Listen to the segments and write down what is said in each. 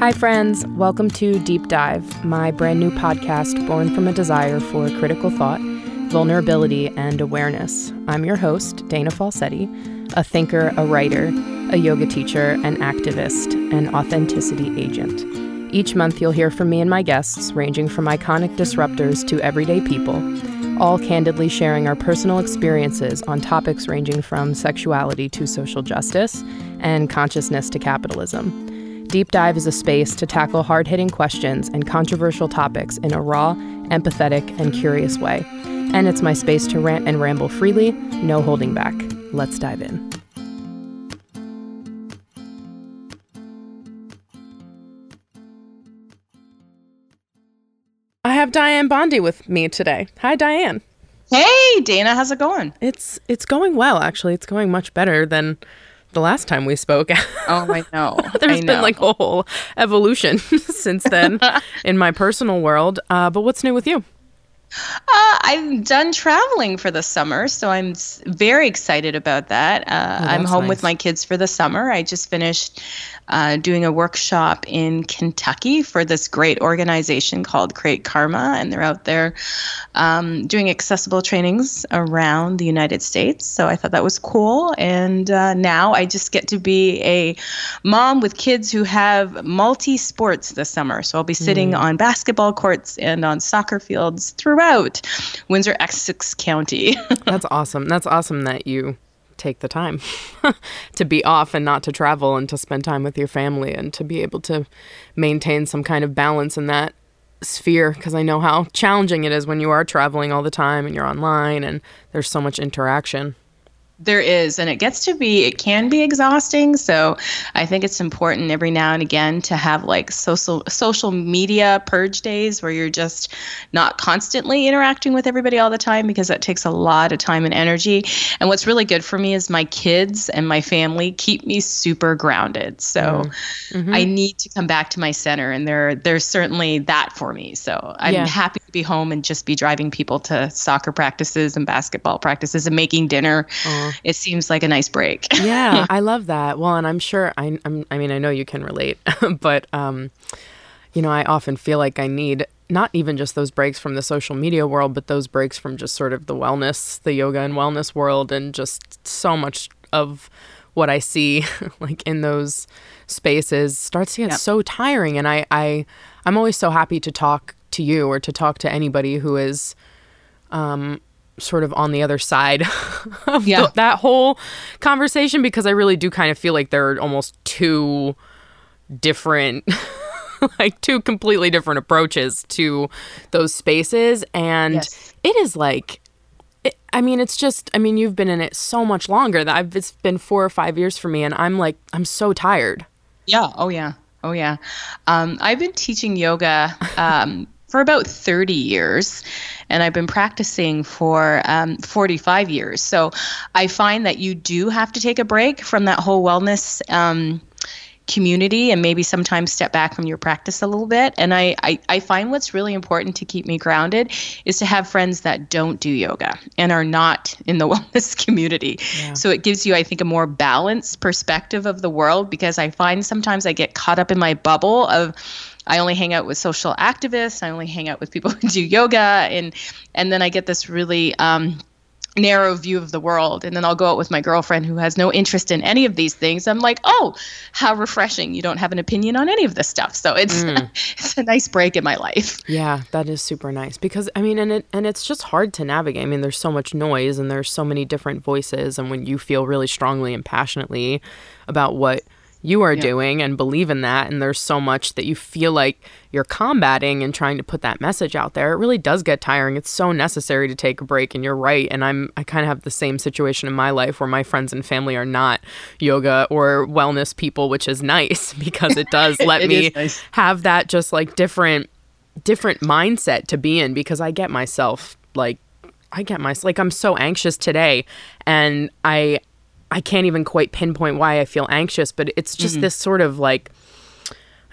Hi, friends. Welcome to Deep Dive, my brand new podcast born from a desire for critical thought, vulnerability, and awareness. I'm your host, Dana Falsetti, a thinker, a writer, a yoga teacher, an activist, an authenticity agent. Each month, you'll hear from me and my guests, ranging from iconic disruptors to everyday people, all candidly sharing our personal experiences on topics ranging from sexuality to social justice and consciousness to capitalism. Deep Dive is a space to tackle hard hitting questions and controversial topics in a raw, empathetic, and curious way. And it's my space to rant and ramble freely, no holding back. Let's dive in. I have Dianne Bondy with me today. Hi, Dianne. Hey, Dana, how's it going? It's it's going well, actually. It's going much better than the last time we spoke. Oh, I know. There's I been like a whole evolution since then in my personal world. Uh, but what's new with you? Uh, I'm done traveling for the summer, so I'm very excited about that. Uh, I'm Oh, home nice. with my kids for the summer. I just finished uh, doing a workshop in Kentucky for this great organization called Create Karma, and they're out there um, doing accessible trainings around the United States. So I thought that was cool. And uh, now I just get to be a mom with kids who have multi sports this summer. So I'll be sitting on basketball courts and on soccer fields throughout Windsor Essex County. That's awesome. That's awesome that you take the time to be off and not to travel and to spend time with your family and to be able to maintain some kind of balance in that sphere because I know how challenging it is when you are traveling all the time and you're online and there's so much interaction. There is, and it gets to be, it can be exhausting. So I think it's important every now and again to have like social social media purge days where you're just not constantly interacting with everybody all the time because that takes a lot of time and energy. And what's really good for me is my kids and my family keep me super grounded. So mm-hmm. Mm-hmm. I need to come back to my center, and there there's certainly that for me. So I'm Yeah. happy to be home and just be driving people to soccer practices and basketball practices and making dinner it seems like a nice break. yeah, I love that. Well, and I'm sure I, I'm, I mean, I know you can relate, but um, you know, I often feel like I need not even just those breaks from the social media world, but those breaks from just sort of the wellness, the yoga and wellness world, and just so much of what I see like in those spaces starts to get Yep. so tiring. And I, I, I'm always so happy to talk to you or to talk to anybody who is sort of on the other side of Yeah. the- that whole conversation because I really do kind of feel like they're almost two different like two completely different approaches to those spaces and Yes. it is like it, I mean it's just I mean you've been in it so much longer that I've it's been 4 or 5 years for me and I'm like I'm so tired. Yeah. Oh, yeah. Oh, yeah. Um, I've been teaching yoga um, for about 30 years, and I've been practicing for um, 45 years. So I find that you do have to take a break from that whole wellness. Um, community and maybe sometimes step back from your practice a little bit and I, I i find what's really important to keep me grounded is to have friends that don't do yoga and are not in the wellness community so it gives you i think a more balanced perspective of the world because i find sometimes i get caught up in my bubble of I only hang out with social activists. I only hang out with people who do yoga, and and then I get this really um, narrow view of the world. And then i'll go out with my girlfriend who has no interest in any of these things. I'm like oh how refreshing. You don't have an opinion on any of this stuff. So it's it's a nice break in my life. Yeah, that is super nice. Because I mean, and it and it's just hard to navigate. I mean, there's so much noise and there's so many different voices, and when you feel really strongly and passionately about what you are doing and believe in that, and there's so much that you feel like you're combating and trying to put that message out there, it really does get tiring. It's so necessary to take a break, and you're right. And I'm I kind of have the same situation in my life where my friends and family are not yoga or wellness people, which is nice because it does let It me nice. have that just like different different mindset to be in because I get myself like I get myself like I'm so anxious today and I I can't even quite pinpoint why I feel anxious but it's just this sort of like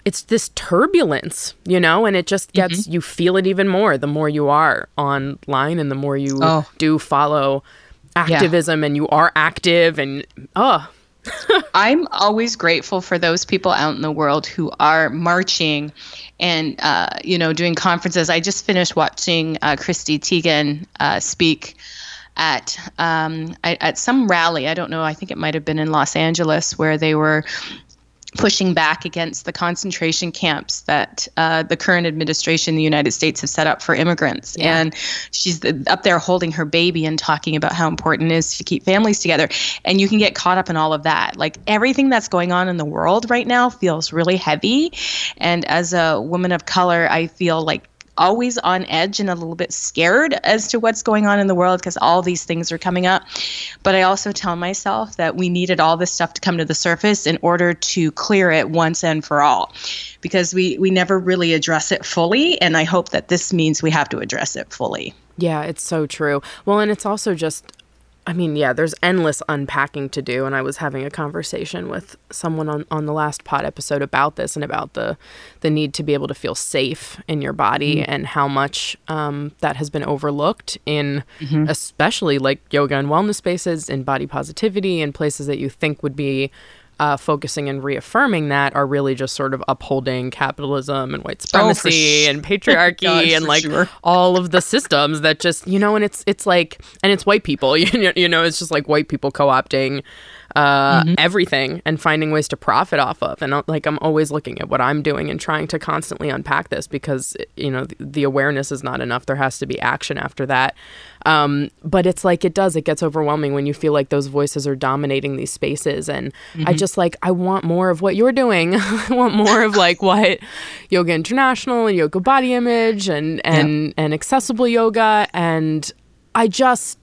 it's this turbulence, you know, and it just gets you feel it even more the more you are online and the more you Oh. do follow activism and you are active and oh I'm always grateful for those people out in the world who are marching and uh, you know doing conferences. I just finished watching uh, Chrissy Teigen uh, speak at um, at some rally. I don't know. I think it might have been in Los Angeles where they were pushing back against the concentration camps that uh, the current administration in the United States have set up for immigrants. Yeah. And she's up there holding her baby and talking about how important it is to keep families together. And you can get caught up in all of that. Like everything that's going on in the world right now feels really heavy. And as a woman of color, I feel like always on edge and a little bit scared as to what's going on in the world because all these things are coming up. But I also tell myself that we needed all this stuff to come to the surface in order to clear it once and for all because we, we never really address it fully. And I hope that this means we have to address it fully. Yeah, it's so true. Well, and it's also just I mean, yeah, there's endless unpacking to do. And I was having a conversation with someone on, on the last pod episode about this and about the the need to be able to feel safe in your body mm-hmm. and how much um, that has been overlooked in mm-hmm. especially like yoga and wellness spaces in body positivity and places that you think would be uh, focusing and reaffirming that are really just sort of upholding capitalism and white oh, supremacy oh, and patriarchy God, and like sure. all of the systems that just you know and it's it's like and it's white people you know, you know it's just like white people co-opting uh, mm-hmm. everything and finding ways to profit off of. And uh, like I'm always looking at what I'm doing and trying to constantly unpack this because you know the, the awareness is not enough. There has to be action after that. Um, but it's like it does. It gets overwhelming when you feel like those voices are dominating these spaces. And mm-hmm. I just like I want more of what you're doing. I want more of like what Yoga International and Yoga Body Image and and yep. and accessible yoga and I just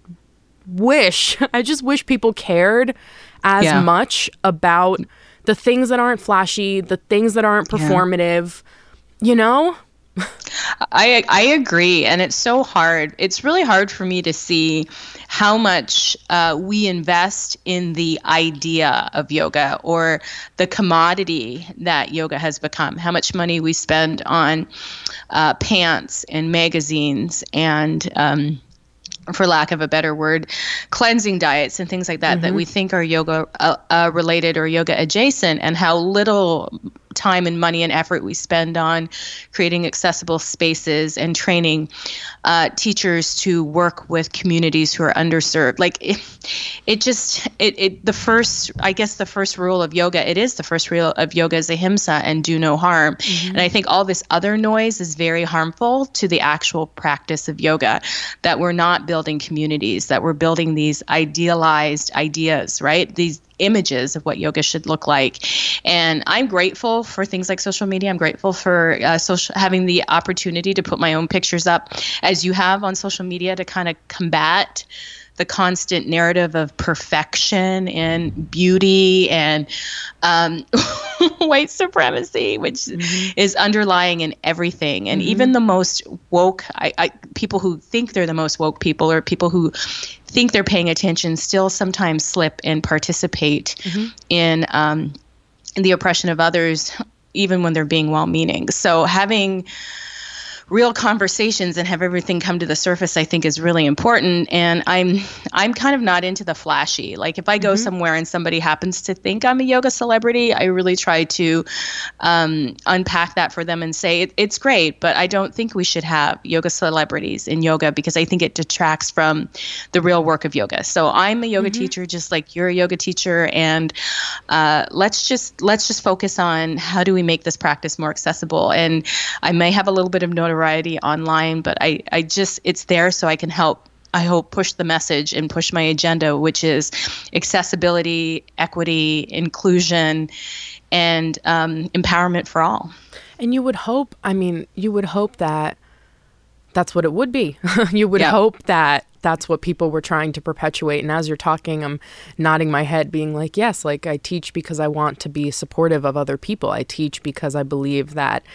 wish I just wish people cared as yeah. much about the things that aren't flashy, the things that aren't performative, yeah. you know? I I agree, and it's so hard. It's really hard for me to see how much uh, we invest in the idea of yoga or the commodity that yoga has become. How much money we spend on uh, pants and magazines and um, for lack of a better word, cleansing diets and things like that mm-hmm. that we think are yoga uh, uh, related or yoga adjacent, and how little time and money and effort we spend on creating accessible spaces and training uh, teachers to work with communities who are underserved. Like it, it just it, it the first I guess the first rule of yoga it is the first rule of yoga is ahimsa and do no harm. Mm-hmm. And I think all this other noise is very harmful to the actual practice of yoga. That we're not building communities, that we're building these idealized ideas, right? These images of what yoga should look like. And I'm grateful for things like social media. I'm grateful for uh, social having the opportunity to put my own pictures up, as you have on social media, to kind of combat the constant narrative of perfection and beauty and um, white supremacy, which mm-hmm. is underlying in everything. And mm-hmm. even the most woke, I, I, people who think they're the most woke people or people who think they're paying attention still sometimes slip and participate mm-hmm. in, um, in the oppression of others, even when they're being well meaning. So having real conversations and have everything come to the surface i think is really important. And i'm i'm kind of not into the flashy. Like if i go mm-hmm. somewhere and somebody happens to think i'm a yoga celebrity i really try to um, unpack that for them and say it, it's great but i don't think we should have yoga celebrities in yoga because i think it detracts from the real work of yoga. So i'm a yoga mm-hmm. teacher just like you're a yoga teacher. And uh, let's just let's just focus on how do we make this practice more accessible. And i may have a little bit of notoriety notoriety online, but I, I just, it's there so I can help I hope push the message and push my agenda, which is accessibility, equity, inclusion, and um, empowerment for all. And you would hope, I mean, you would hope that that's what it would be. you would hope that that's what people were trying to perpetuate. And as you're talking, I'm nodding my head, being like, yes, like I teach because I want to be supportive of other people. I teach because I believe that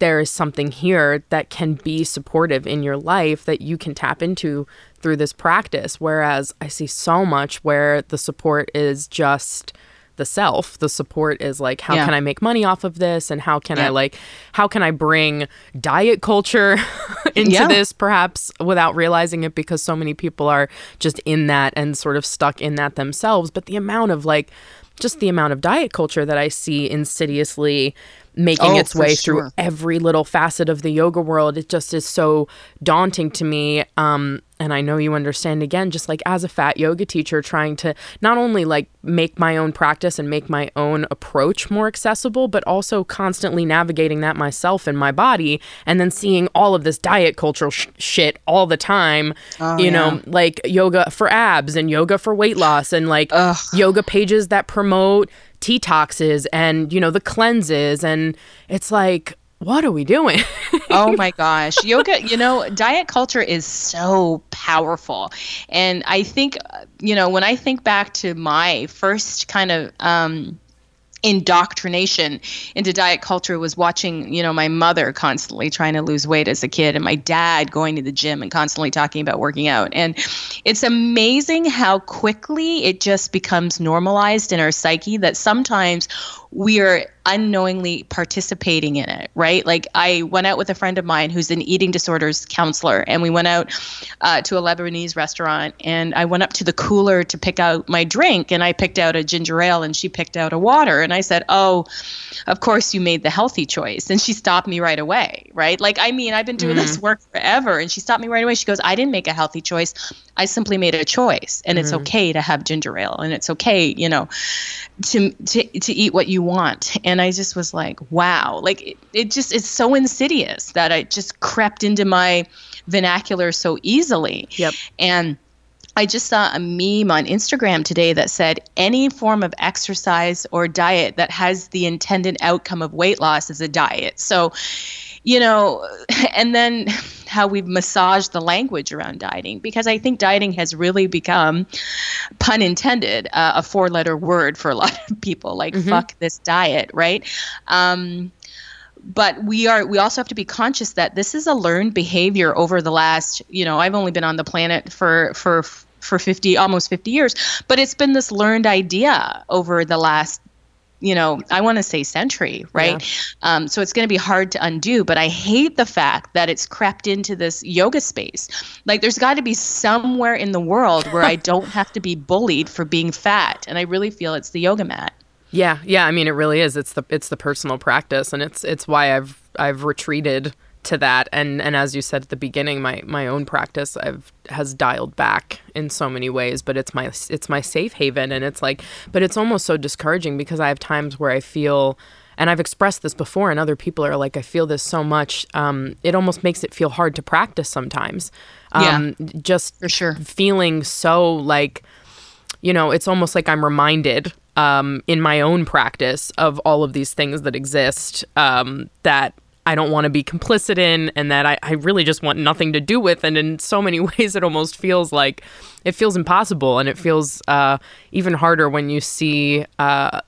there is something here that can be supportive in your life that you can tap into through this practice. Whereas I see so much where the support is just the self. The support is like, how Yeah. can I make money off of this? And how can I like, how can I bring diet culture into Yeah. this perhaps without realizing it because so many people are just in that and sort of stuck in that themselves. But the amount of like, just the amount of diet culture that I see insidiously making Oh, its way through every little facet of the yoga world. It just is so daunting to me um and i know you understand again just like as a fat yoga teacher trying to not only like make my own practice and make my own approach more accessible but also constantly navigating that myself and my body and then seeing all of this diet cultural sh- shit all the time you know like yoga for abs and yoga for weight loss and like yoga pages that promote detoxes and you know the cleanses and it's like what are we doing? Oh my gosh. Yoga you know diet culture is so powerful. And i think uh, you know when i think back to my first kind of um indoctrination into diet culture was watching you know my mother constantly trying to lose weight as a kid and my dad going to the gym and constantly talking about working out. And it's amazing how quickly it just becomes normalized in our psyche that sometimes we are unknowingly participating in it, right? Like I went out with a friend of mine who's an eating disorders counselor, and we went out uh, to a Lebanese restaurant, and I went up to the cooler to pick out my drink, and I picked out a ginger ale, and she picked out a water, and I said, "Oh, of course you made the healthy choice," and she stopped me right away, right? Like I mean, I've been doing this work forever, and she stopped me right away. She goes, "I didn't make a healthy choice. I simply made a choice, and it's okay to have ginger ale, and it's okay, you know." To to to eat what you want and i just was like wow like it, it just it's so insidious that it just crept into my vernacular so easily Yep. and I just saw a meme on Instagram today that said any form of exercise or diet that has the intended outcome of weight loss is a diet. So, you know, and then how we've massaged the language around dieting because I think dieting has really become, pun intended, uh, a four letter word for a lot of people like fuck this diet, right? Um, but we are we also have to be conscious that this is a learned behavior over the last you know i've only been on the planet for for for 50 almost 50 years but it's been this learned idea over the last you know i want to say century right um, so it's going to be hard to undo but i hate the fact that it's crept into this yoga space like there's got to be somewhere in the world where i don't have to be bullied for being fat and i really feel it's the yoga mat Yeah, yeah. I mean, it really is. It's the it's the personal practice, and it's it's why I've I've retreated to that. And and as you said at the beginning, my my own practice I've has dialed back in so many ways. But it's my it's my safe haven, and it's like, but it's almost so discouraging because I have times where I feel. And I've expressed this before, and other people are like, I feel this so much. Um, it almost makes it feel hard to practice sometimes. Yeah. Um, just For sure. feeling so like you know, it's almost like I'm reminded um, in my own practice of all of these things that exist um, that I don't want to be complicit in and that I, I really just want nothing to do with. And in so many ways, it almost feels like it feels impossible. And it feels uh, even harder when you see uh,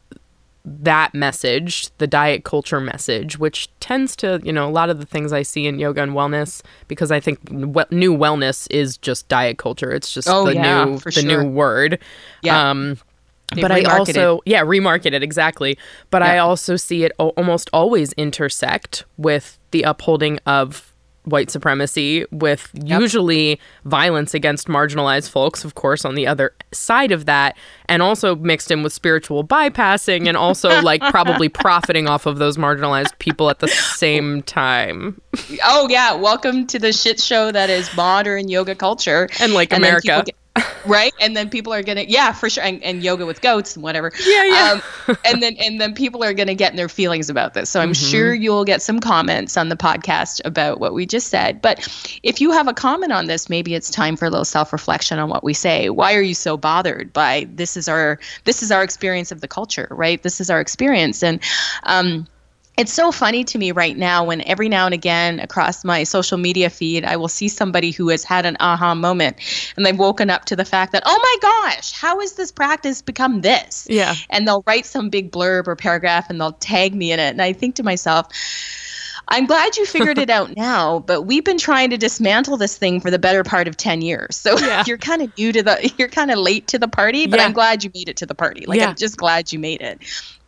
that message, the diet culture message, which tends to, you know, a lot of the things I see in yoga and wellness, because I think we- new wellness is just diet culture. It's just Oh, the yeah, new the sure. new word. Yeah. Um, But I also yeah remarket it exactly. But I also see it al- almost always intersect with the upholding of white supremacy with usually violence against marginalized folks of course on the other side of that and also mixed in with spiritual bypassing and also like probably profiting off of those marginalized people at the same time. Oh yeah, welcome to the shit show that is modern yoga culture. And, like, America. get- right? And then people are gonna yeah for sure and, and yoga with goats and whatever. Yeah, yeah. Um, and then and then people are gonna get in their feelings about this. So I'm Mm-hmm. sure you'll get some comments on the podcast about what we just said. But if you have a comment on this, maybe it's time for a little self reflection on what we say. Why are you so bothered by this? Is our this is our experience of the culture, right? This is our experience and. um it's so funny to me right now when every now and again across my social media feed I will see somebody who has had an aha moment and they've woken up to the fact that oh my gosh how has this practice become this Yeah. and they'll write some big blurb or paragraph and they'll tag me in it and I think to myself I'm glad you figured it out now, but we've been trying to dismantle this thing for the better part of 10 years. So yeah. you're kind of new to the, you're kind of late to the party, but yeah. I'm glad you made it to the party. Like, yeah. I'm just glad you made it.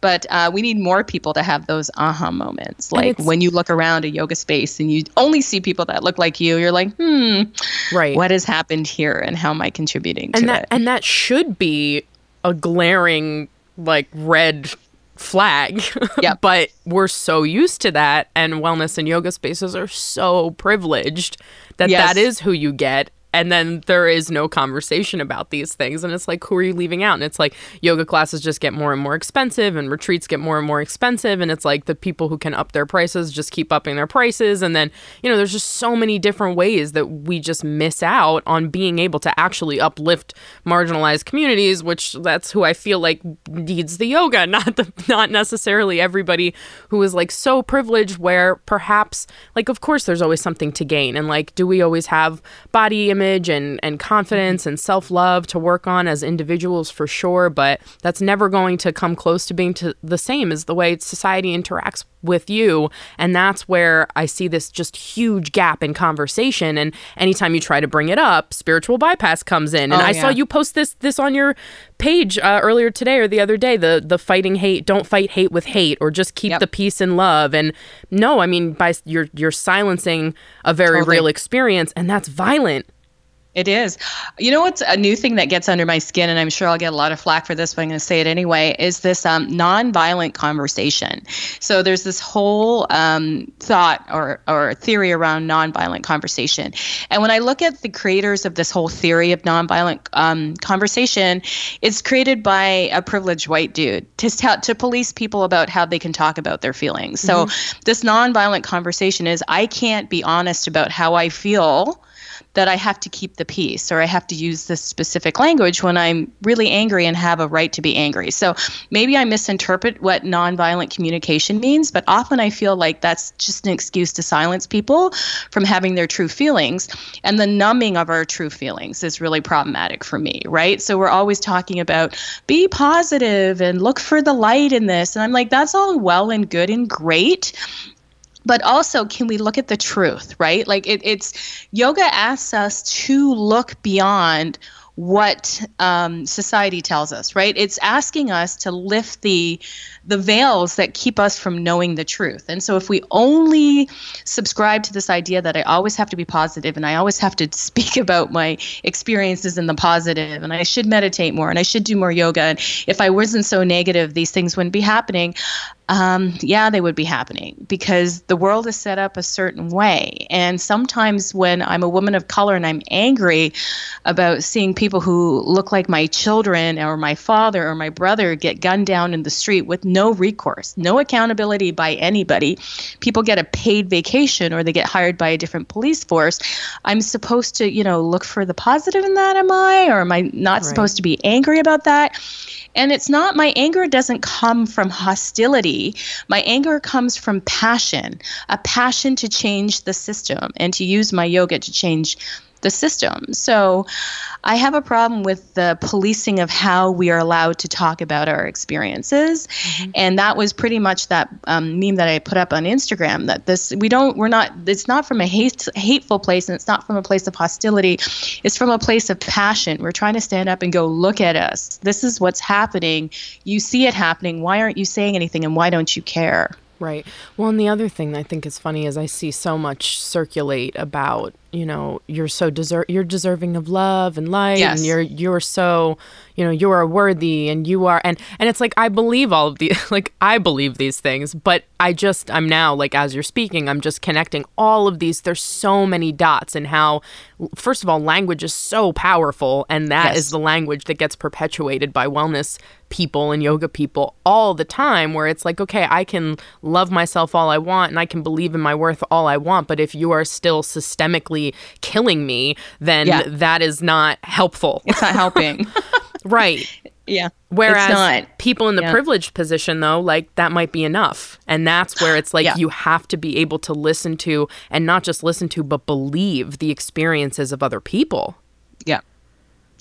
But uh, we need more people to have those aha moments. Like when you look around a yoga space and you only see people that look like you, you're like, hmm, right. what has happened here and how am I contributing and to that, it? And that should be a glaring, like, red flag. Yep. but we're so used to that and wellness and yoga spaces are so privileged that yes. that is who you get and then there is no conversation about these things. And it's like who are you leaving out? And it's like yoga classes just get more and more expensive and retreats get more and more expensive. And it's like the people who can up their prices just keep upping their prices. And then you know there's just so many different ways that we just miss out on being able to actually uplift marginalized communities which that's who I feel like needs the yoga not the not necessarily everybody who is like so privileged where perhaps like of course there's always something to gain. And like do we always have body image image and, and confidence and self love to work on as individuals for sure, but that's never going to come close to being to the same as the way society interacts with you. And that's where I see this just huge gap in conversation. And anytime you try to bring it up, spiritual bypass comes in. And oh, I yeah. saw you post this this on your page uh, earlier today or the other day the the fighting hate don't fight hate with hate or just keep yep. the peace and love and no i mean by you're you're silencing a very totally. real experience and that's violent it is. You know what's a new thing that gets under my skin, and I'm sure I'll get a lot of flack for this, but I'm going to say it anyway, is this um, nonviolent conversation. So there's this whole um, thought or, or theory around nonviolent conversation. And when I look at the creators of this whole theory of nonviolent um, conversation, it's created by a privileged white dude to, tell, to police people about how they can talk about their feelings. So mm-hmm. this nonviolent conversation is I can't be honest about how I feel that I have to keep the peace or I have to use this specific language when I'm really angry and have a right to be angry. So maybe I misinterpret what nonviolent communication means, but often I feel like that's just an excuse to silence people from having their true feelings. And the numbing of our true feelings is really problematic for me, right? So we're always talking about be positive and look for the light in this. And I'm like, that's all well and good and great but also can we look at the truth right? Like it, it's yoga asks us to look beyond what um, society tells us right? It's asking us to lift the the veils that keep us from knowing the truth. And so if we only subscribe to this idea that i always have to be positive and i always have to speak about my experiences in the positive and i should meditate more and i should do more yoga and if i wasn't so negative these things wouldn't be happening um, yeah, they would be happening because the world is set up a certain way. And sometimes when I'm a woman of color and I'm angry about seeing people who look like my children or my father or my brother get gunned down in the street with no recourse, no accountability by anybody, people get a paid vacation or they get hired by a different police force, I'm supposed to, you know, look for the positive in that, am I? Or am I not right. supposed to be angry about that? And it's not, my anger doesn't come from hostility. My anger comes from passion, a passion to change the system and to use my yoga to change the system. So I have a problem with the policing of how we are allowed to talk about our experiences. Mm-hmm. And that was pretty much that um, meme that I put up on Instagram that this, we don't, we're not, it's not from a hate, hateful place and it's not from a place of hostility. It's from a place of passion. We're trying to stand up and go, look at us. This is what's happening. You see it happening. Why aren't you saying anything and why don't you care? Right. Well, and the other thing I think is funny is I see so much circulate about you know you're so deserve you're deserving of love and light yes. and you're you're so you know you are worthy and you are and and it's like i believe all of these like i believe these things but i just i'm now like as you're speaking i'm just connecting all of these there's so many dots and how first of all language is so powerful and that yes. is the language that gets perpetuated by wellness people and yoga people all the time where it's like okay i can love myself all i want and i can believe in my worth all i want but if you are still systemically killing me, then yeah. that is not helpful. It's not helping. right. Yeah. Whereas people in the yeah. privileged position, though, like that might be enough. And that's where it's like yeah. you have to be able to listen to and not just listen to, but believe the experiences of other people. Yeah.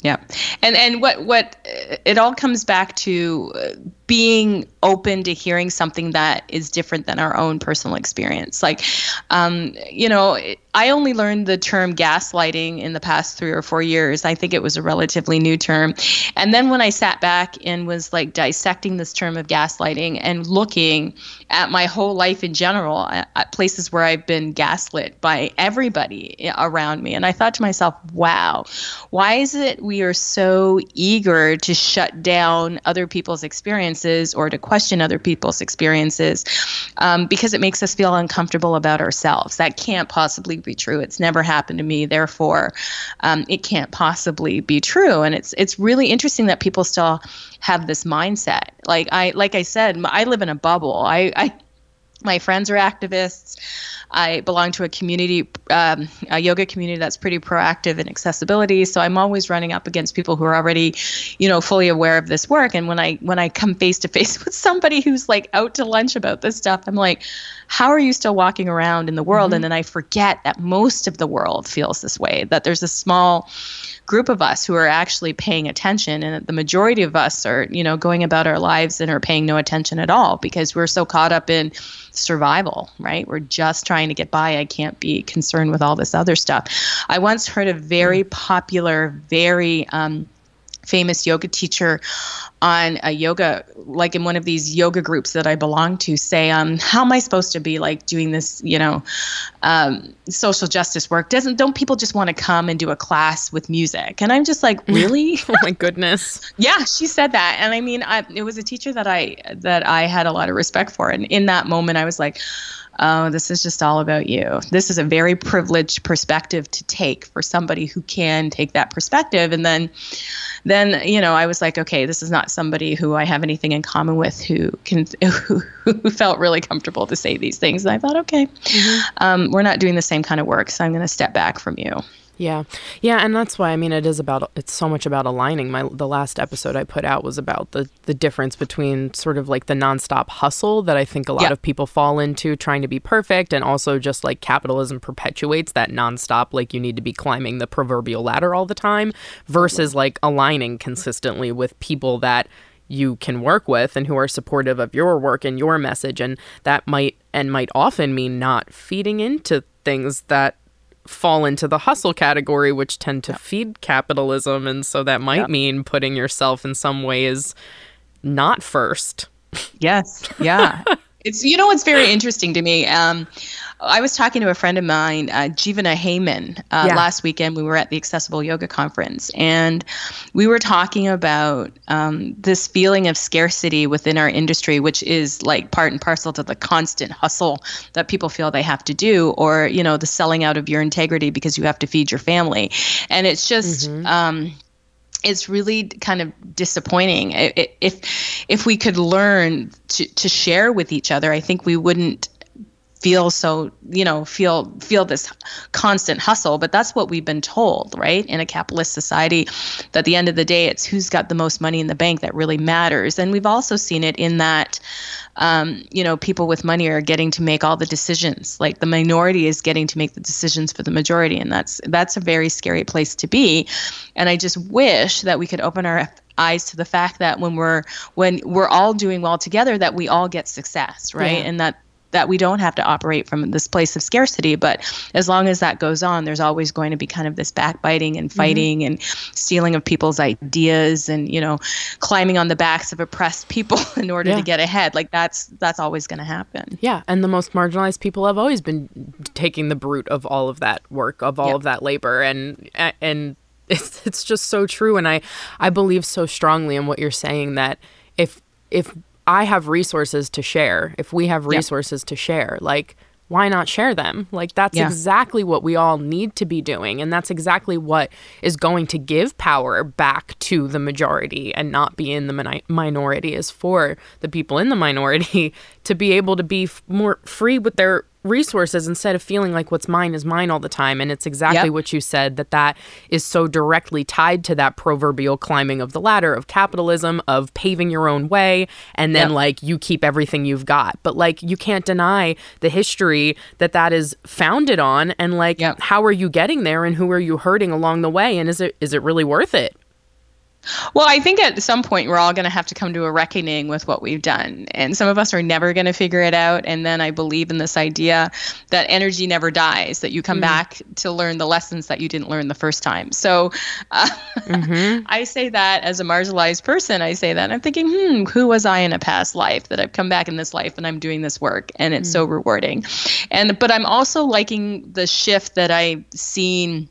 Yeah. And and what what it all comes back to uh, being open to hearing something that is different than our own personal experience. Like, um, you know, I only learned the term gaslighting in the past three or four years. I think it was a relatively new term. And then when I sat back and was like dissecting this term of gaslighting and looking at my whole life in general, at, at places where I've been gaslit by everybody around me, and I thought to myself, wow, why is it we are so eager to shut down other people's experiences or to question other people's experiences um, because it makes us feel uncomfortable about ourselves. That can't possibly be true. It's never happened to me. Therefore, um, it can't possibly be true. And it's it's really interesting that people still have this mindset. Like I like I said, I live in a bubble. I, I my friends are activists. I belong to a community, um, a yoga community that's pretty proactive in accessibility. So I'm always running up against people who are already, you know, fully aware of this work. And when I when I come face to face with somebody who's like out to lunch about this stuff, I'm like, how are you still walking around in the world? Mm-hmm. And then I forget that most of the world feels this way. That there's a small group of us who are actually paying attention and that the majority of us are you know going about our lives and are paying no attention at all because we're so caught up in survival right we're just trying to get by i can't be concerned with all this other stuff. I once heard a very popular very um, famous yoga teacher on a yoga like in one of these yoga groups that i belong to say um how am i supposed to be like doing this you know um, social justice work? Doesn't don't people just want to come and do a class with music? And i'm just like really? Oh my goodness. Yeah she said that. And i mean I, it was a teacher that i that i had a lot of respect for. And in that moment i was like oh, this is just all about you. This is a very privileged perspective to take for somebody who can take that perspective. And then, then you know, I was like, okay, this is not somebody who I have anything in common with who can who, who felt really comfortable to say these things. And I thought, okay, mm-hmm. um, we're not doing the same kind of work, so I'm going to step back from you. Yeah. Yeah, and that's why I mean it is about it's so much about aligning. My the last episode I put out was about the the difference between sort of like the nonstop hustle that I think a lot of people fall into trying to be perfect and also just like capitalism perpetuates that nonstop like you need to be climbing the proverbial ladder all the time versus like aligning consistently with people that you can work with and who are supportive of your work and your message and that might and might often mean not feeding into things that fall into the hustle category, which tend to feed capitalism. And so that might mean putting yourself in some ways not first. Yes. Yeah. it's, you know, what's very interesting to me. Um, I was talking to a friend of mine, uh, Jivana Heyman, uh, yeah. last weekend. We were at the Accessible Yoga Conference, and we were talking about um, this feeling of scarcity within our industry, which is like part and parcel to the constant hustle that people feel they have to do, or you know, the selling out of your integrity because you have to feed your family, and it's just. Mm-hmm. Um, it's really kind of disappointing. If if we could learn to, to share with each other, I think we wouldn't feel so you know feel feel this constant hustle but that's what we've been told right? In a capitalist society that at the end of the day it's who's got the most money in the bank that really matters. And we've also seen it in that um, you know people with money are getting to make all the decisions. Like the minority is getting to make the decisions for the majority and that's that's a very scary place to be. And i just wish that we could open our eyes to the fact that when we're when we're all doing well together that we all get success right? Yeah. and that that we don't have to operate from this place of scarcity. But as long as that goes on, there's always going to be kind of this backbiting and mm-hmm. fighting mm-hmm. and stealing of people's ideas and you know climbing on the backs of oppressed people in order yeah. to get ahead. Like that's that's always going to happen. Yeah, and the most marginalized people have always been taking the brunt of all of that work, of all of that labor, and and it's it's just so true. And I I believe so strongly in what you're saying that if if I have resources to share, if we have resources yep. to share, like why not share them? Like that's yeah. exactly what we all need to be doing and that's exactly what is going to give power back to the majority and not be in the min- minority is for the people in the minority to be able to be f- more free with their resources instead of feeling like what's mine is mine all the time and it's exactly yep. what you said that that is so directly tied to that proverbial climbing of the ladder of capitalism of paving your own way and then yep. like you keep everything you've got but like you can't deny the history that that is founded on and like yep. how are you getting there and who are you hurting along the way and is it is it really worth it Well, I think at some point we're all going to have to come to a reckoning with what we've done. And some of us are never going to figure it out. And then I believe in this idea that energy never dies, that you come mm-hmm. back to learn the lessons that you didn't learn the first time. So uh, mm-hmm. I say that as a marginalized person, I say that. I'm thinking, hmm, who was I in a past life that I've come back in this life and I'm doing this work and it's mm-hmm. so rewarding. And but I'm also liking the shift that I've seen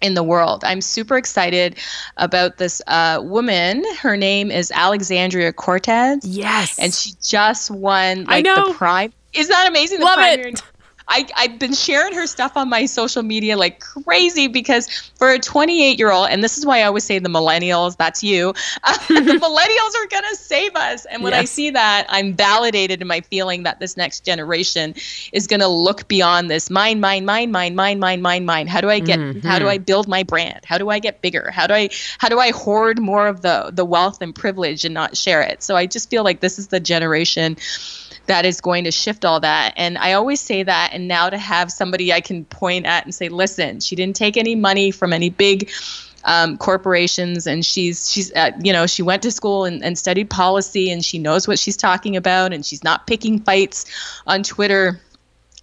in the world. I'm super excited about this uh, woman. Her name is Alexandria Cortez. Yes. And she just won like the prime. Is that amazing? The Love it. I, I've been sharing her stuff on my social media like crazy because for a 28 year old, and this is why I always say the millennials, that's you, uh, the millennials are going to save us. And when yes. I see that, I'm validated in my feeling that this next generation is going to look beyond this mind, mind, mind, mind, mind, mind, mind, mind. How do I get, mm-hmm. how do I build my brand? How do I get bigger? How do I, how do I hoard more of the, the wealth and privilege and not share it? So I just feel like this is the generation that is going to shift all that. And I always say that. And now to have somebody I can point at and say, listen, she didn't take any money from any big um, corporations and she's she's uh, you know she went to school and, and studied policy and she knows what she's talking about and she's not picking fights on twitter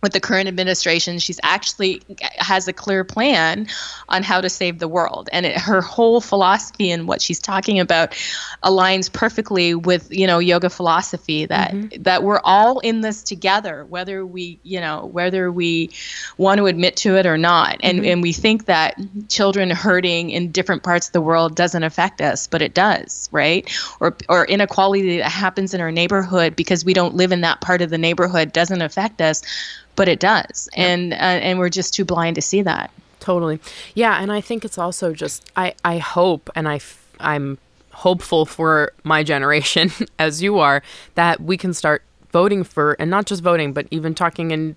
with the current administration she's actually has a clear plan on how to save the world and it, her whole philosophy and what she's talking about aligns perfectly with you know yoga philosophy that mm-hmm. that we're all in this together whether we you know whether we want to admit to it or not and mm-hmm. and we think that children hurting in different parts of the world doesn't affect us but it does right or or inequality that happens in our neighborhood because we don't live in that part of the neighborhood doesn't affect us but it does. Yep. and uh, and we're just too blind to see that. Totally. Yeah and i think it's also just i i hope and i i'm hopeful for my generation as you are that we can start voting for and not just voting but even talking in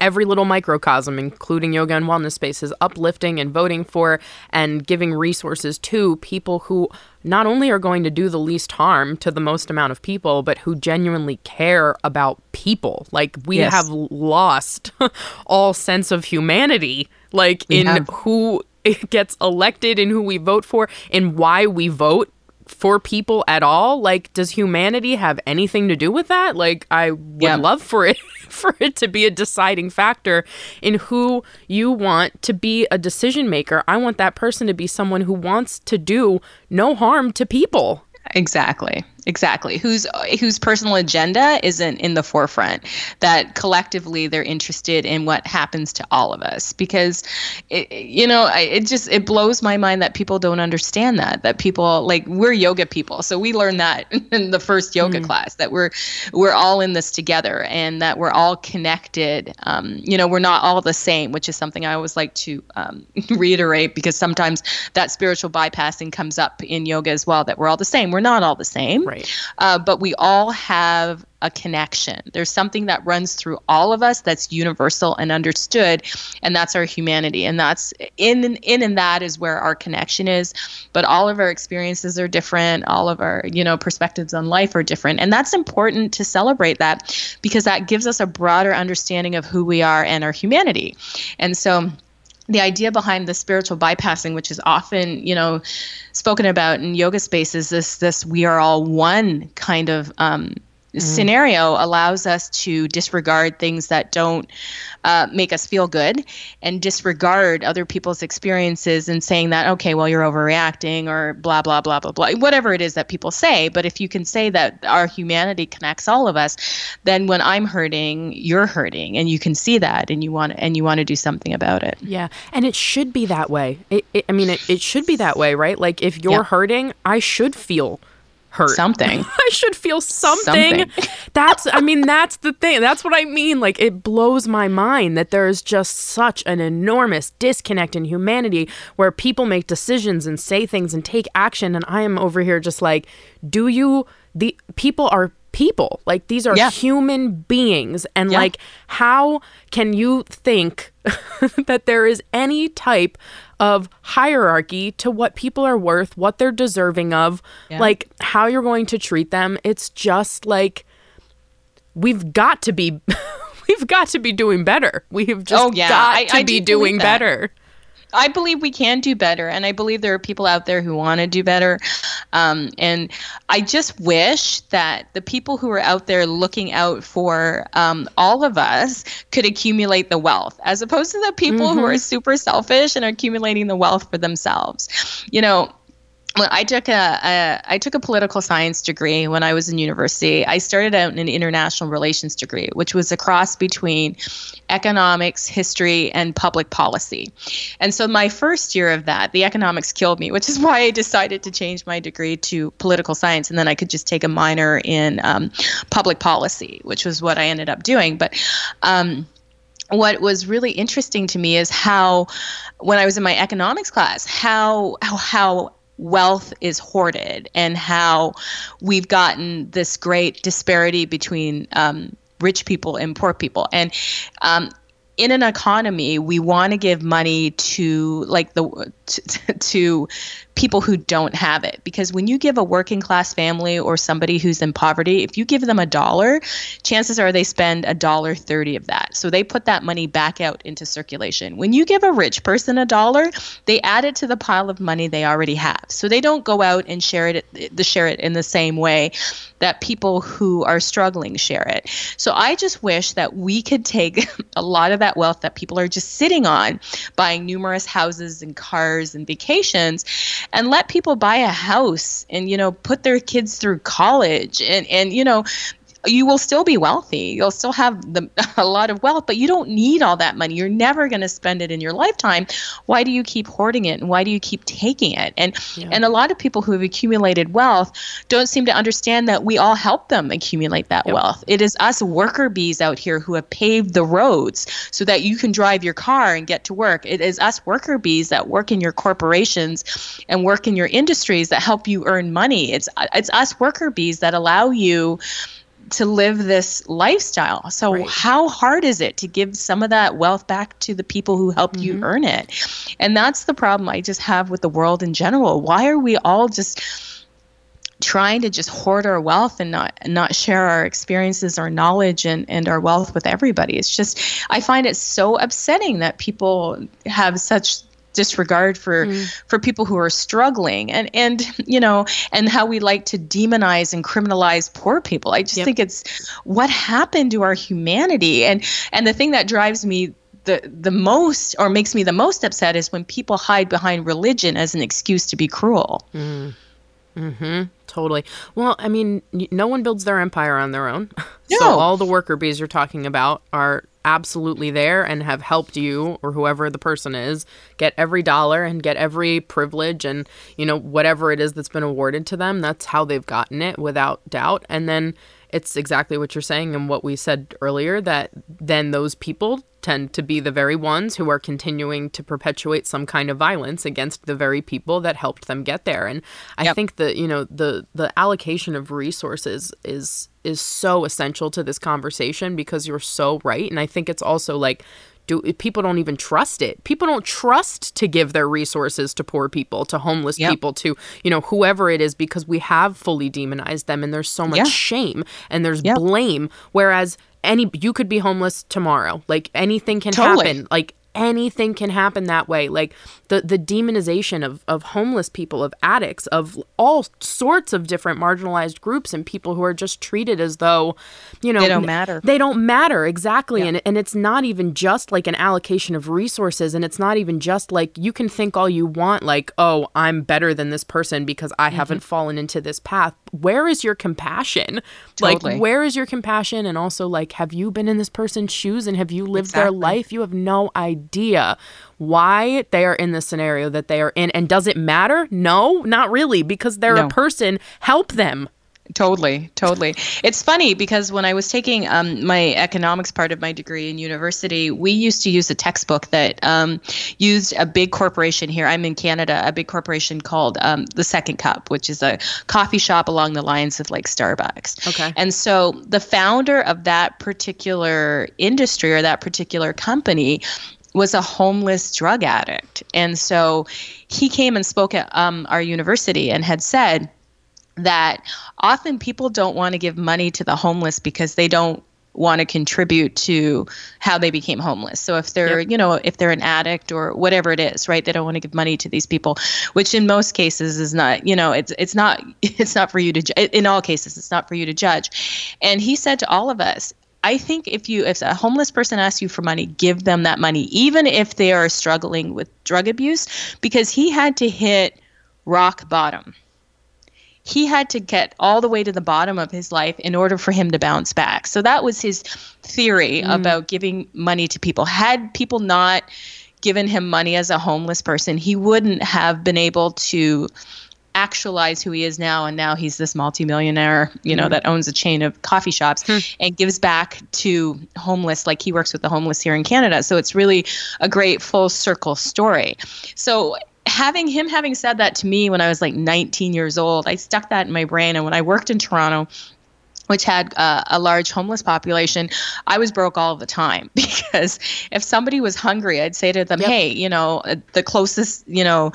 every little microcosm, including yoga and wellness spaces, uplifting and voting for and giving resources to people who not only are going to do the least harm to the most amount of people, but who genuinely care about people. Like, we yes. have lost all sense of humanity, like, we in have. who gets elected and who we vote for and why we vote for people at all? Like does humanity have anything to do with that? Like i would yeah. love for it for it to be a deciding factor in who you want to be a decision maker. I want that person to be someone who wants to do no harm to people. Exactly exactly whose whose personal agenda isn't in the forefront that collectively they're interested in what happens to all of us because it, you know it just it blows my mind that people don't understand that that people like we're yoga people so we learn that in the first yoga mm. class that we're we're all in this together and that we're all connected um, you know we're not all the same which is something i always like to um, reiterate because sometimes that spiritual bypassing comes up in yoga as well that we're all the same we're not all the same Right. Uh, but we all have a connection. There's something that runs through all of us that's universal and understood, and that's our humanity. And that's in in and that is where our connection is. But all of our experiences are different. All of our you know perspectives on life are different, and that's important to celebrate that because that gives us a broader understanding of who we are and our humanity. And so the idea behind the spiritual bypassing, which is often, you know, spoken about in yoga spaces, this this we are all one kind of um, mm. scenario allows us to disregard things that don't uh, make us feel good and disregard other people's experiences and saying that, okay, well, you're overreacting or blah, blah, blah, blah, blah, whatever it is that people say. But if you can say that our humanity connects all of us, then when I'm hurting, you're hurting and you can see that and you want and you want to do something about it. Yeah. And it should be that way. It, it, I mean, it, it should be that way, right? Like if you're yeah. hurting, I should feel hurt. Something. I should feel something. something. that's I mean that's the thing. That's what I mean. Like it blows my mind that there is just such an enormous disconnect in humanity where people make decisions and say things and take action and I am over here just like do you the people are people. Like these are yeah. human beings. And yeah. like, how can you think that there is any type of hierarchy to what people are worth, what they're deserving of, yeah. like how you're going to treat them. It's just like we've got to be we've got to be doing better. We've just oh, yeah. got I, to I be doing better. I believe we can do better, and I believe there are people out there who want to do better. Um, and I just wish that the people who are out there looking out for um, all of us could accumulate the wealth, as opposed to the people mm-hmm. who are super selfish and are accumulating the wealth for themselves. You know, well, I took a, a I took a political science degree when I was in university. I started out in an international relations degree, which was a cross between economics, history, and public policy. And so my first year of that, the economics killed me, which is why I decided to change my degree to political science, and then I could just take a minor in um, public policy, which was what I ended up doing. But um, what was really interesting to me is how when I was in my economics class, how how, how wealth is hoarded and how we've gotten this great disparity between um, rich people and poor people. And um, in an economy, we want to give money to like the to, to people who don't have it. Because when you give a working class family or somebody who's in poverty if you give them a dollar chances are they spend a dollar 30 of that. So they put that money back out into circulation. When you give a rich person a dollar they add it to the pile of money they already have. So they don't go out and share it the share it in the same way that people who are struggling share it. So i just wish that we could take a lot of that wealth that people are just sitting on buying numerous houses and cars and vacations and let people buy a house and you know put their kids through college. And and you know you will still be wealthy. You'll still have the, a lot of wealth, but you don't need all that money. You're never going to spend it in your lifetime. Why do you keep hoarding it and why do you keep taking it? And yeah. and a lot of people who have accumulated wealth don't seem to understand that we all help them accumulate that yep. wealth. It is us worker bees out here who have paved the roads so that you can drive your car and get to work. It is us worker bees that work in your corporations and work in your industries that help you earn money. It's it's us worker bees that allow you to live this lifestyle. So right. how hard is it to give some of that wealth back to the people who helped mm-hmm. you earn it? And that's the problem I just have with the world in general. Why are we all just trying to just hoard our wealth and not not share our experiences our knowledge and, and our wealth with everybody it's just i find it so upsetting that people have such disregard for mm. for people who are struggling and and you know and how we like to demonize and criminalize poor people i just yep. think it's what happened to our humanity and and the thing that drives me the the most or makes me the most upset is when people hide behind religion as an excuse to be cruel mm. Mm-hmm. Totally. Well, I mean, no one builds their empire on their own. No. So all the worker bees you're talking about are absolutely there and have helped you or whoever the person is get every dollar and get every privilege and you know whatever it is that's been awarded to them that's how they've gotten it without doubt. And then it's exactly what you're saying and what we said earlier that then those people tend to be the very ones who are continuing to perpetuate some kind of violence against the very people that helped them get there and i yep. think that you know the the allocation of resources is is so essential to this conversation because you're so right and i think it's also like do people don't even trust it people don't trust to give their resources to poor people to homeless yep. people to you know whoever it is because we have fully demonized them and there's so much yeah. shame and there's yep. blame whereas any you could be homeless tomorrow like anything can totally. happen like anything can happen that way. Like the the demonization of of homeless people of addicts of all sorts of different marginalized groups and people who are just treated as though you know they don't matter. they don't matter. Exactly. Yeah. and and it's not even just like an allocation of resources and it's not even just like you can think all you want like oh I'm better than this person because I mm-hmm. haven't fallen into this path where is your compassion totally. like where is your compassion and also like have you been in this person's shoes and have you lived exactly. their life you have no idea why they are in the scenario that they are in. And does it matter? No, not really, because they're no. a person. Help them. Totally, totally. It's funny because when I was taking um, my economics part of my degree in university, we used to use a textbook that um, used a big corporation here. I'm in Canada, a big corporation called um, the Second Cup, which is a coffee shop along the lines of like Starbucks. Okay. And so the founder of that particular industry or that particular company was a homeless drug addict. And so he came and spoke at um, our university and had said that often people don't want to give money to the homeless because they don't want to contribute to how they became homeless. So if they're, yep. you know, if they're an addict or whatever it is, right? They don't want to give money to these people, which in most cases is not, you know, it's it's not it's not for you to ju- in all cases it's not for you to judge. And he said to all of us, I think if you if a homeless person asks you for money, give them that money even if they are struggling with drug abuse because he had to hit rock bottom he had to get all the way to the bottom of his life in order for him to bounce back. So that was his theory mm. about giving money to people. Had people not given him money as a homeless person, he wouldn't have been able to actualize who he is now and now he's this multimillionaire you know mm. that owns a chain of coffee shops hmm. and gives back to homeless like he works with the homeless here in Canada so it's really a great full circle story so having him having said that to me when I was like 19 years old, I stuck that in my brain. And when I worked in Toronto, which had uh, a large homeless population, I was broke all the time because if somebody was hungry, I'd say to them, yep. "Hey, you know, uh, the closest, you know,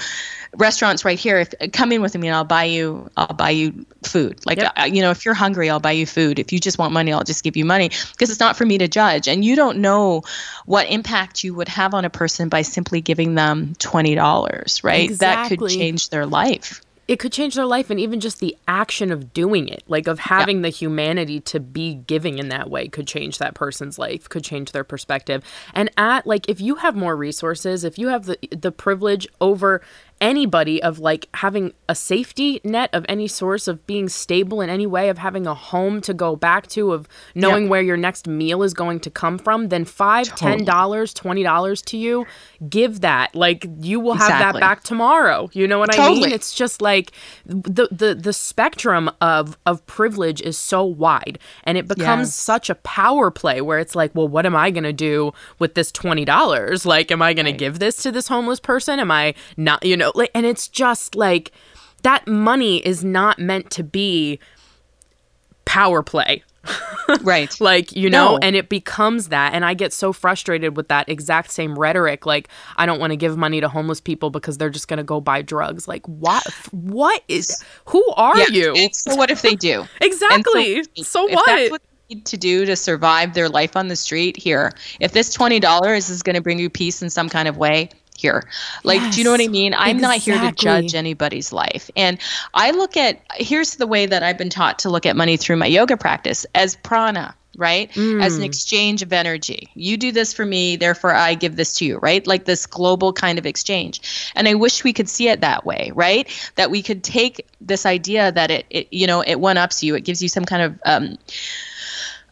restaurants right here. If come in with me, and I'll buy you, I'll buy you food. Like, yep. uh, you know, if you're hungry, I'll buy you food. If you just want money, I'll just give you money because it's not for me to judge. And you don't know what impact you would have on a person by simply giving them twenty dollars, right? Exactly. That could change their life it could change their life and even just the action of doing it like of having the humanity to be giving in that way could change that person's life could change their perspective. And at like if you have more resources if you have the the privilege over anybody of like having a safety net of any source of being stable in any way of having a home to go back to of knowing yep. where your next meal is going to come from then five totally. ten dollars twenty dollars to you give that like you will have exactly. that back tomorrow you know what totally. i mean it's just like the the the spectrum of of privilege is so wide and it becomes yes. such a power play where it's like well what am i going to do with this $20 like am i going right. to give this to this homeless person am i not you know know like and it's just like that money is not meant to be power play right like you know no. and it becomes that and i get so frustrated with that exact same rhetoric like i don't want to give money to homeless people because they're just going to go buy drugs like what what is who are yeah. you so what if they do exactly so, so what? what need to do to survive their life on the street here if this $20 is going to bring you peace in some kind of way here. Like, yes, do you know what I mean? I'm exactly. not here to judge anybody's life. And I look at, here's the way that I've been taught to look at money through my yoga practice as prana right? Mm. As an mm. exchange of energy. You do this for me, therefore I give this to you, right? Like this global kind of exchange. And I wish we could see it that way, right? That we could take this idea that it, it you know, it one ups you, it gives you some kind of um,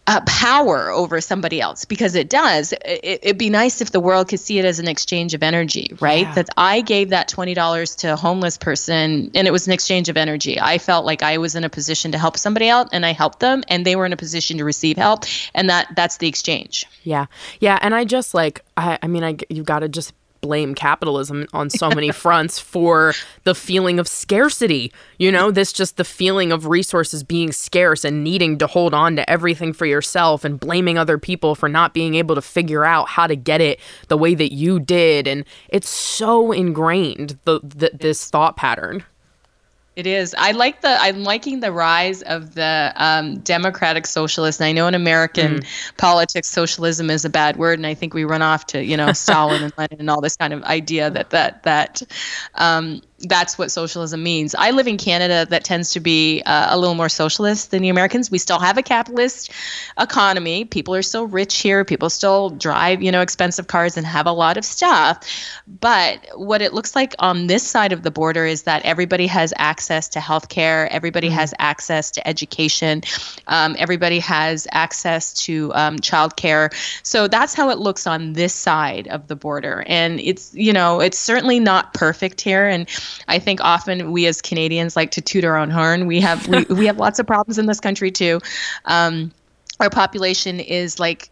uh, power over somebody else because it does. It, would be nice if the world could see it as an exchange of energy, right? Yeah. That I gave that $20 to a homeless person and it was an exchange of energy. I felt like I was in a position to help somebody out and I helped them and they were in a position to receive help and that that's the exchange. Yeah. Yeah, and I just like I I mean I you've got to just blame capitalism on so many fronts for the feeling of scarcity. You know, this just the feeling of resources being scarce and needing to hold on to everything for yourself and blaming other people for not being able to figure out how to get it the way that you did. And it's so ingrained, the, the this thought pattern. It is. I like the. I'm liking the rise of the um, democratic socialist. And I know in American mm. politics, socialism is a bad word, and I think we run off to you know Stalin and Lenin and all this kind of idea that that that um, that's what socialism means. I live in Canada that tends to be uh, a little more socialist than the Americans. We still have a capitalist economy. People are still rich here. People still drive, you know, expensive cars and have a lot of stuff. But what it looks like on this side of the border is that everybody has access to healthcare. Everybody mm-hmm. has access to education. Um, everybody has access to um, childcare. So that's how it looks on this side of the border. And it's, you know, it's certainly not perfect here. And I think often we as Canadians like to toot our own horn. We have we, we have lots of problems in this country too. Um, our population is like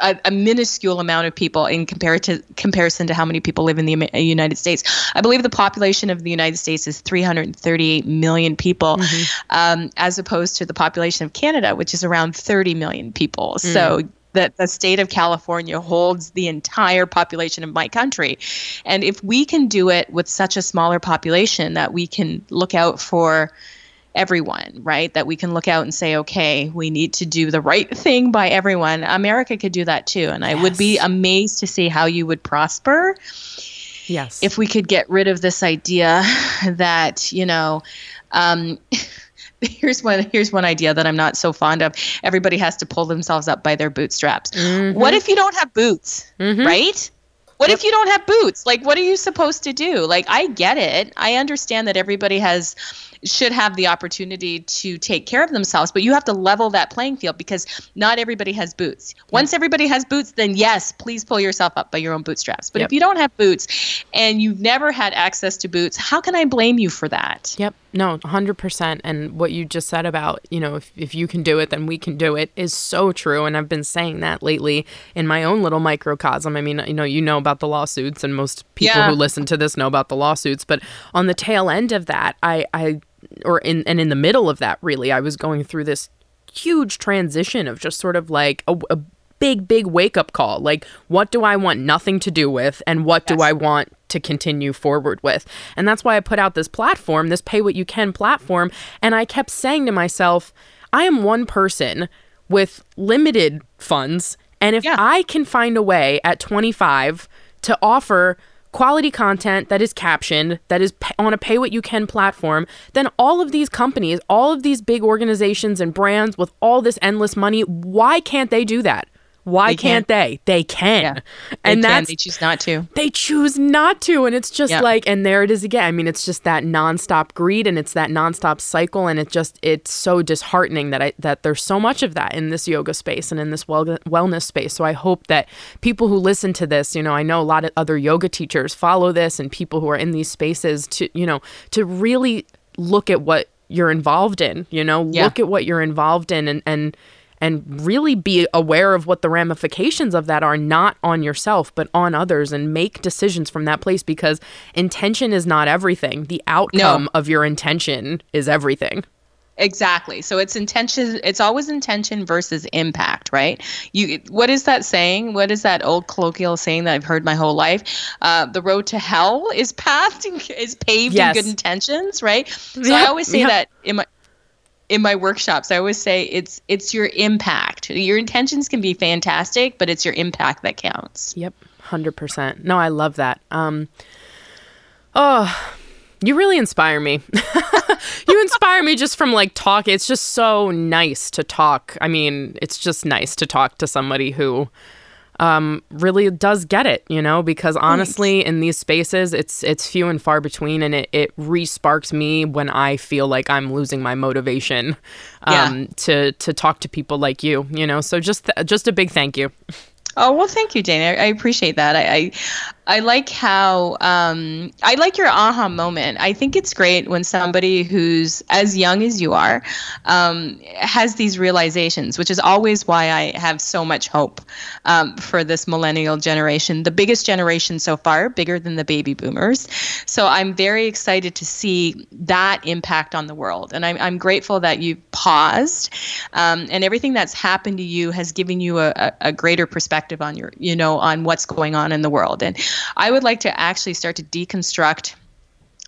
a, a, minuscule amount of people in comparison to how many people live in the United States. I believe the population of the United States is 338 million people, mm-hmm. um, as opposed to the population of Canada, which is around 30 million people. Mm. So that the state of California holds the entire population of my country. And if we can do it with such a smaller population that we can look out for everyone, right? That we can look out and say, okay, we need to do the right thing by everyone. America could do that too. And I would be amazed to see how you would prosper. Yes. If we could get rid of this idea that, you know, um, here's one here's one idea that I'm not so fond of. Everybody has to pull themselves up by their bootstraps. Mm-hmm. What if you don't have boots? Mm-hmm. Right? What yep. if you don't have boots? Like what are you supposed to do? Like I get it. I understand that everybody has should have the opportunity to take care of themselves, but you have to level that playing field because not everybody has boots. Once everybody has boots, then yes, please pull yourself up by your own bootstraps. But yep. if you don't have boots and you've never had access to boots, how can I blame you for that? Yep. No, 100%. And what you just said about, you know, if, if you can do it, then we can do it is so true. And I've been saying that lately in my own little microcosm. I mean, you know, you know about the lawsuits, and most people yeah. who listen to this know about the lawsuits. But on the tail end of that, I, I or in and in the middle of that really i was going through this huge transition of just sort of like a, a big big wake up call like what do i want nothing to do with and what yes. do i want to continue forward with and that's why i put out this platform this pay what you can platform and i kept saying to myself i am one person with limited funds and if yeah. i can find a way at 25 to offer quality content that is captioned, that is on a pay what you can platform, then all of these companies, all of these big organizations and brands with all this endless money, why can't they do that? Why they can't they? They can. Yeah, and that's they choose not to. They choose not to. And it's just yeah. like and there it is again. I mean, it's just that nonstop greed and it's that nonstop cycle and it just it's so disheartening that I that there's so much of that in this yoga space and in this well, wellness space. So I hope that people who listen to this, you know, I know a lot of other yoga teachers follow this and people who are in these spaces to, you know, to really look at what you're involved in, you know, yeah. look at what you're involved in and and and really be aware of what the ramifications of that are not on yourself but on others and make decisions from that place because intention is not everything. The outcome no. of your intention is everything. Exactly. So it's intention it's always intention versus impact right? You what is that saying? What is that old colloquial saying that i've heard my whole life? Uh, the road to hell is pathed is paved yes. in good intentions right? So i always say that in my in my workshops i always say it's it's your impact. Your intentions can be fantastic but it's your impact that counts. Yep 100% no i love that. Um oh you really inspire me. You inspire me just from like talk. It's just so nice to talk. I mean it's just nice to talk to somebody who um, really does get it, you know, because honestly, in these spaces, it's it's few and far between, and it it re-sparks me when I feel like I'm losing my motivation um, yeah. to to talk to people like you, you know. So just th- just a big thank you. Oh well, thank you, Dana. I, I appreciate that. I, I, I like how um, I like your aha moment. I think it's great when somebody who's as young as you are um, has these realizations, which is always why I have so much hope um, for this millennial generation, the biggest generation so far, bigger than the baby boomers. So I'm very excited to see that impact on the world, and I'm I'm grateful that you paused, um, and everything that's happened to you has given you a, a, greater perspective on your you know on what's going on in the world and I would like to actually start to deconstruct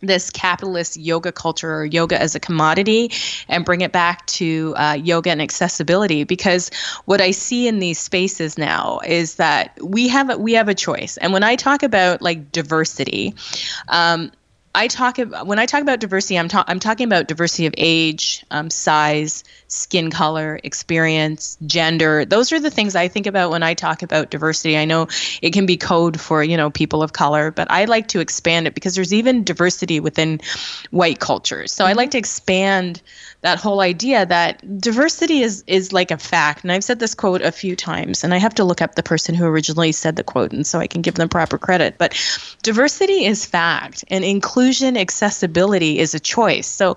this capitalist yoga culture or yoga as a commodity and bring it back to uh, yoga and accessibility because what i see in these spaces now is that we have a, we have a choice. And when i talk about like diversity um, I talk about when I talk about diversity, I'm, ta- I'm talking about diversity of age, um, size, skin color, experience, gender. Those are the things I think about when I talk about diversity. I know it can be code for you know people of color, but I like to expand it because there's even diversity within white cultures. So I like to expand that whole idea that diversity is is like a fact. And I've said this quote a few times, and I have to look up the person who originally said the quote, and so I can give them proper credit. But diversity is fact, and inclusion, accessibility is a choice. So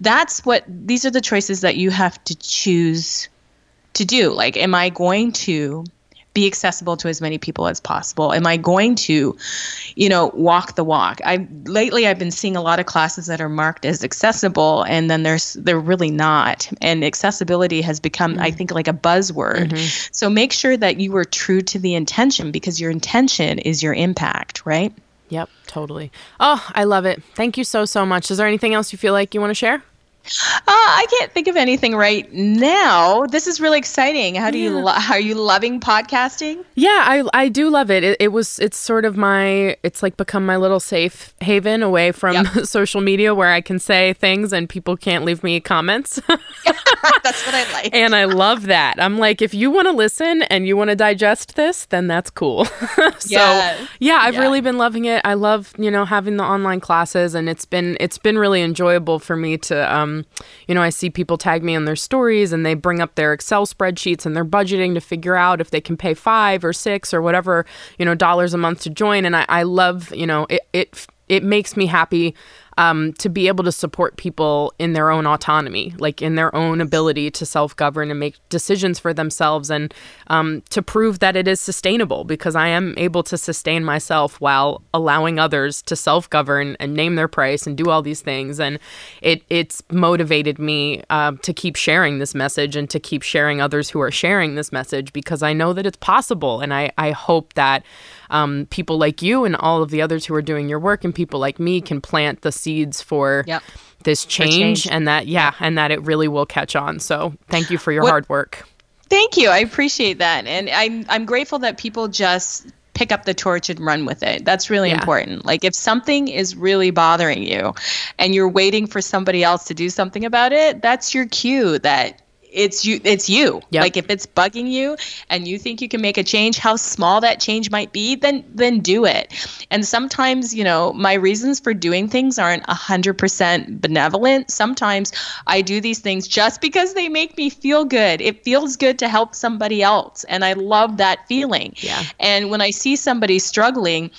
that's what these are the choices that you have to choose to do. Like, am I going to be accessible to as many people as possible? Am I going to, you know, walk the walk? I lately I've been seeing a lot of classes that are marked as accessible and then there's they're really not. And accessibility has become mm-hmm. I think like a buzzword. Mm-hmm. So make sure that you are true to the intention because your intention is your impact, right? Yep, totally. Oh, I love it. Thank you so so much. Is there anything else you feel like you want to share? Uh, I can't think of anything right now. This is really exciting. How do yeah. you lo- are you loving podcasting? Yeah, I I do love it. it. It was it's sort of my it's like become my little safe haven away from yep. social media where I can say things and people can't leave me comments. that's what I like. and I love that. I'm like if you want to listen and you want to digest this, then that's cool. so, yes. yeah, I've yeah. really been loving it. I love, you know, having the online classes and it's been it's been really enjoyable for me to um you know, I see people tag me on their stories and they bring up their Excel spreadsheets and they're budgeting to figure out if they can pay five or six or whatever, you know, dollars a month to join. And I, I love, you know, it, it it makes me happy um, to be able to support people in their own autonomy, like in their own ability to self govern and make decisions for themselves, and um, to prove that it is sustainable because I am able to sustain myself while allowing others to self govern and name their price and do all these things. And it it's motivated me uh, to keep sharing this message and to keep sharing others who are sharing this message because I know that it's possible. And I, I hope that um, people like you and all of the others who are doing your work and people like me can plant the seeds for yep. this change, change, and that yeah and that it really will catch on so thank you for your what, hard work thank you i appreciate that and i'm i'm grateful that people just pick up the torch and run with it. That's really yeah. important. Like if something is really bothering you and you're waiting for somebody else to do something about it, that's your cue that it's you it's you. Yep. like if it's bugging you and you think you can make a change how small that change might be then then do it. And sometimes you know my reasons for doing things aren't 100% benevolent. Sometimes i do these things just because they make me feel good. It feels good to help somebody else and i love that feeling. Yeah. And when i see somebody struggling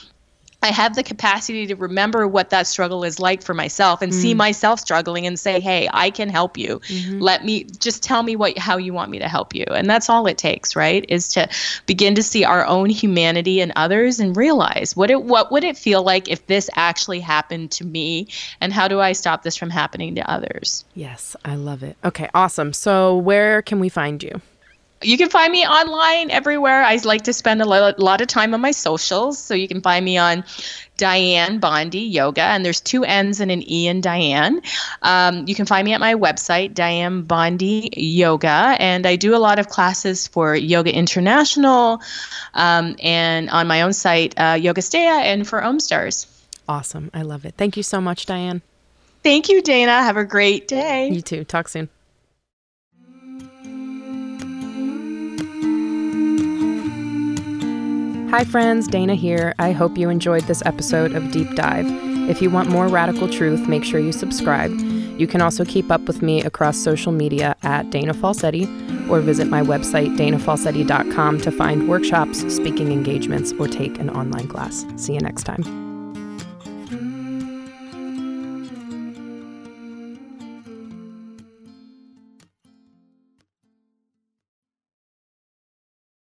I have the capacity to remember what that struggle is like for myself and mm. see myself struggling and say, "Hey, I can help you. Mm-hmm. Let me just tell me what how you want me to help you." And that's all it takes, right? Is to begin to see our own humanity in others and realize what it what would it feel like if this actually happened to me and how do I stop this from happening to others? Yes, I love it. Okay, awesome. So, where can we find you? You can find me online everywhere. I like to spend a lot of time on my socials. So you can find me on Dianne Bondy Yoga, and there's two N's and an E in Dianne. Um, you can find me at my website, Dianne Bondy Yoga, and I do a lot of classes for Yoga International um, and on my own site, uh, Yogasteya, and for OmStars. Awesome. I love it. Thank you so much, Dianne. Thank you, Dana. Have a great day. You too. Talk soon. Hi, friends, Dana here. I hope you enjoyed this episode of Deep Dive. If you want more radical truth, make sure you subscribe. You can also keep up with me across social media at Dana Falsetti or visit my website, danafalsetti.com, to find workshops, speaking engagements, or take an online class. See you next time.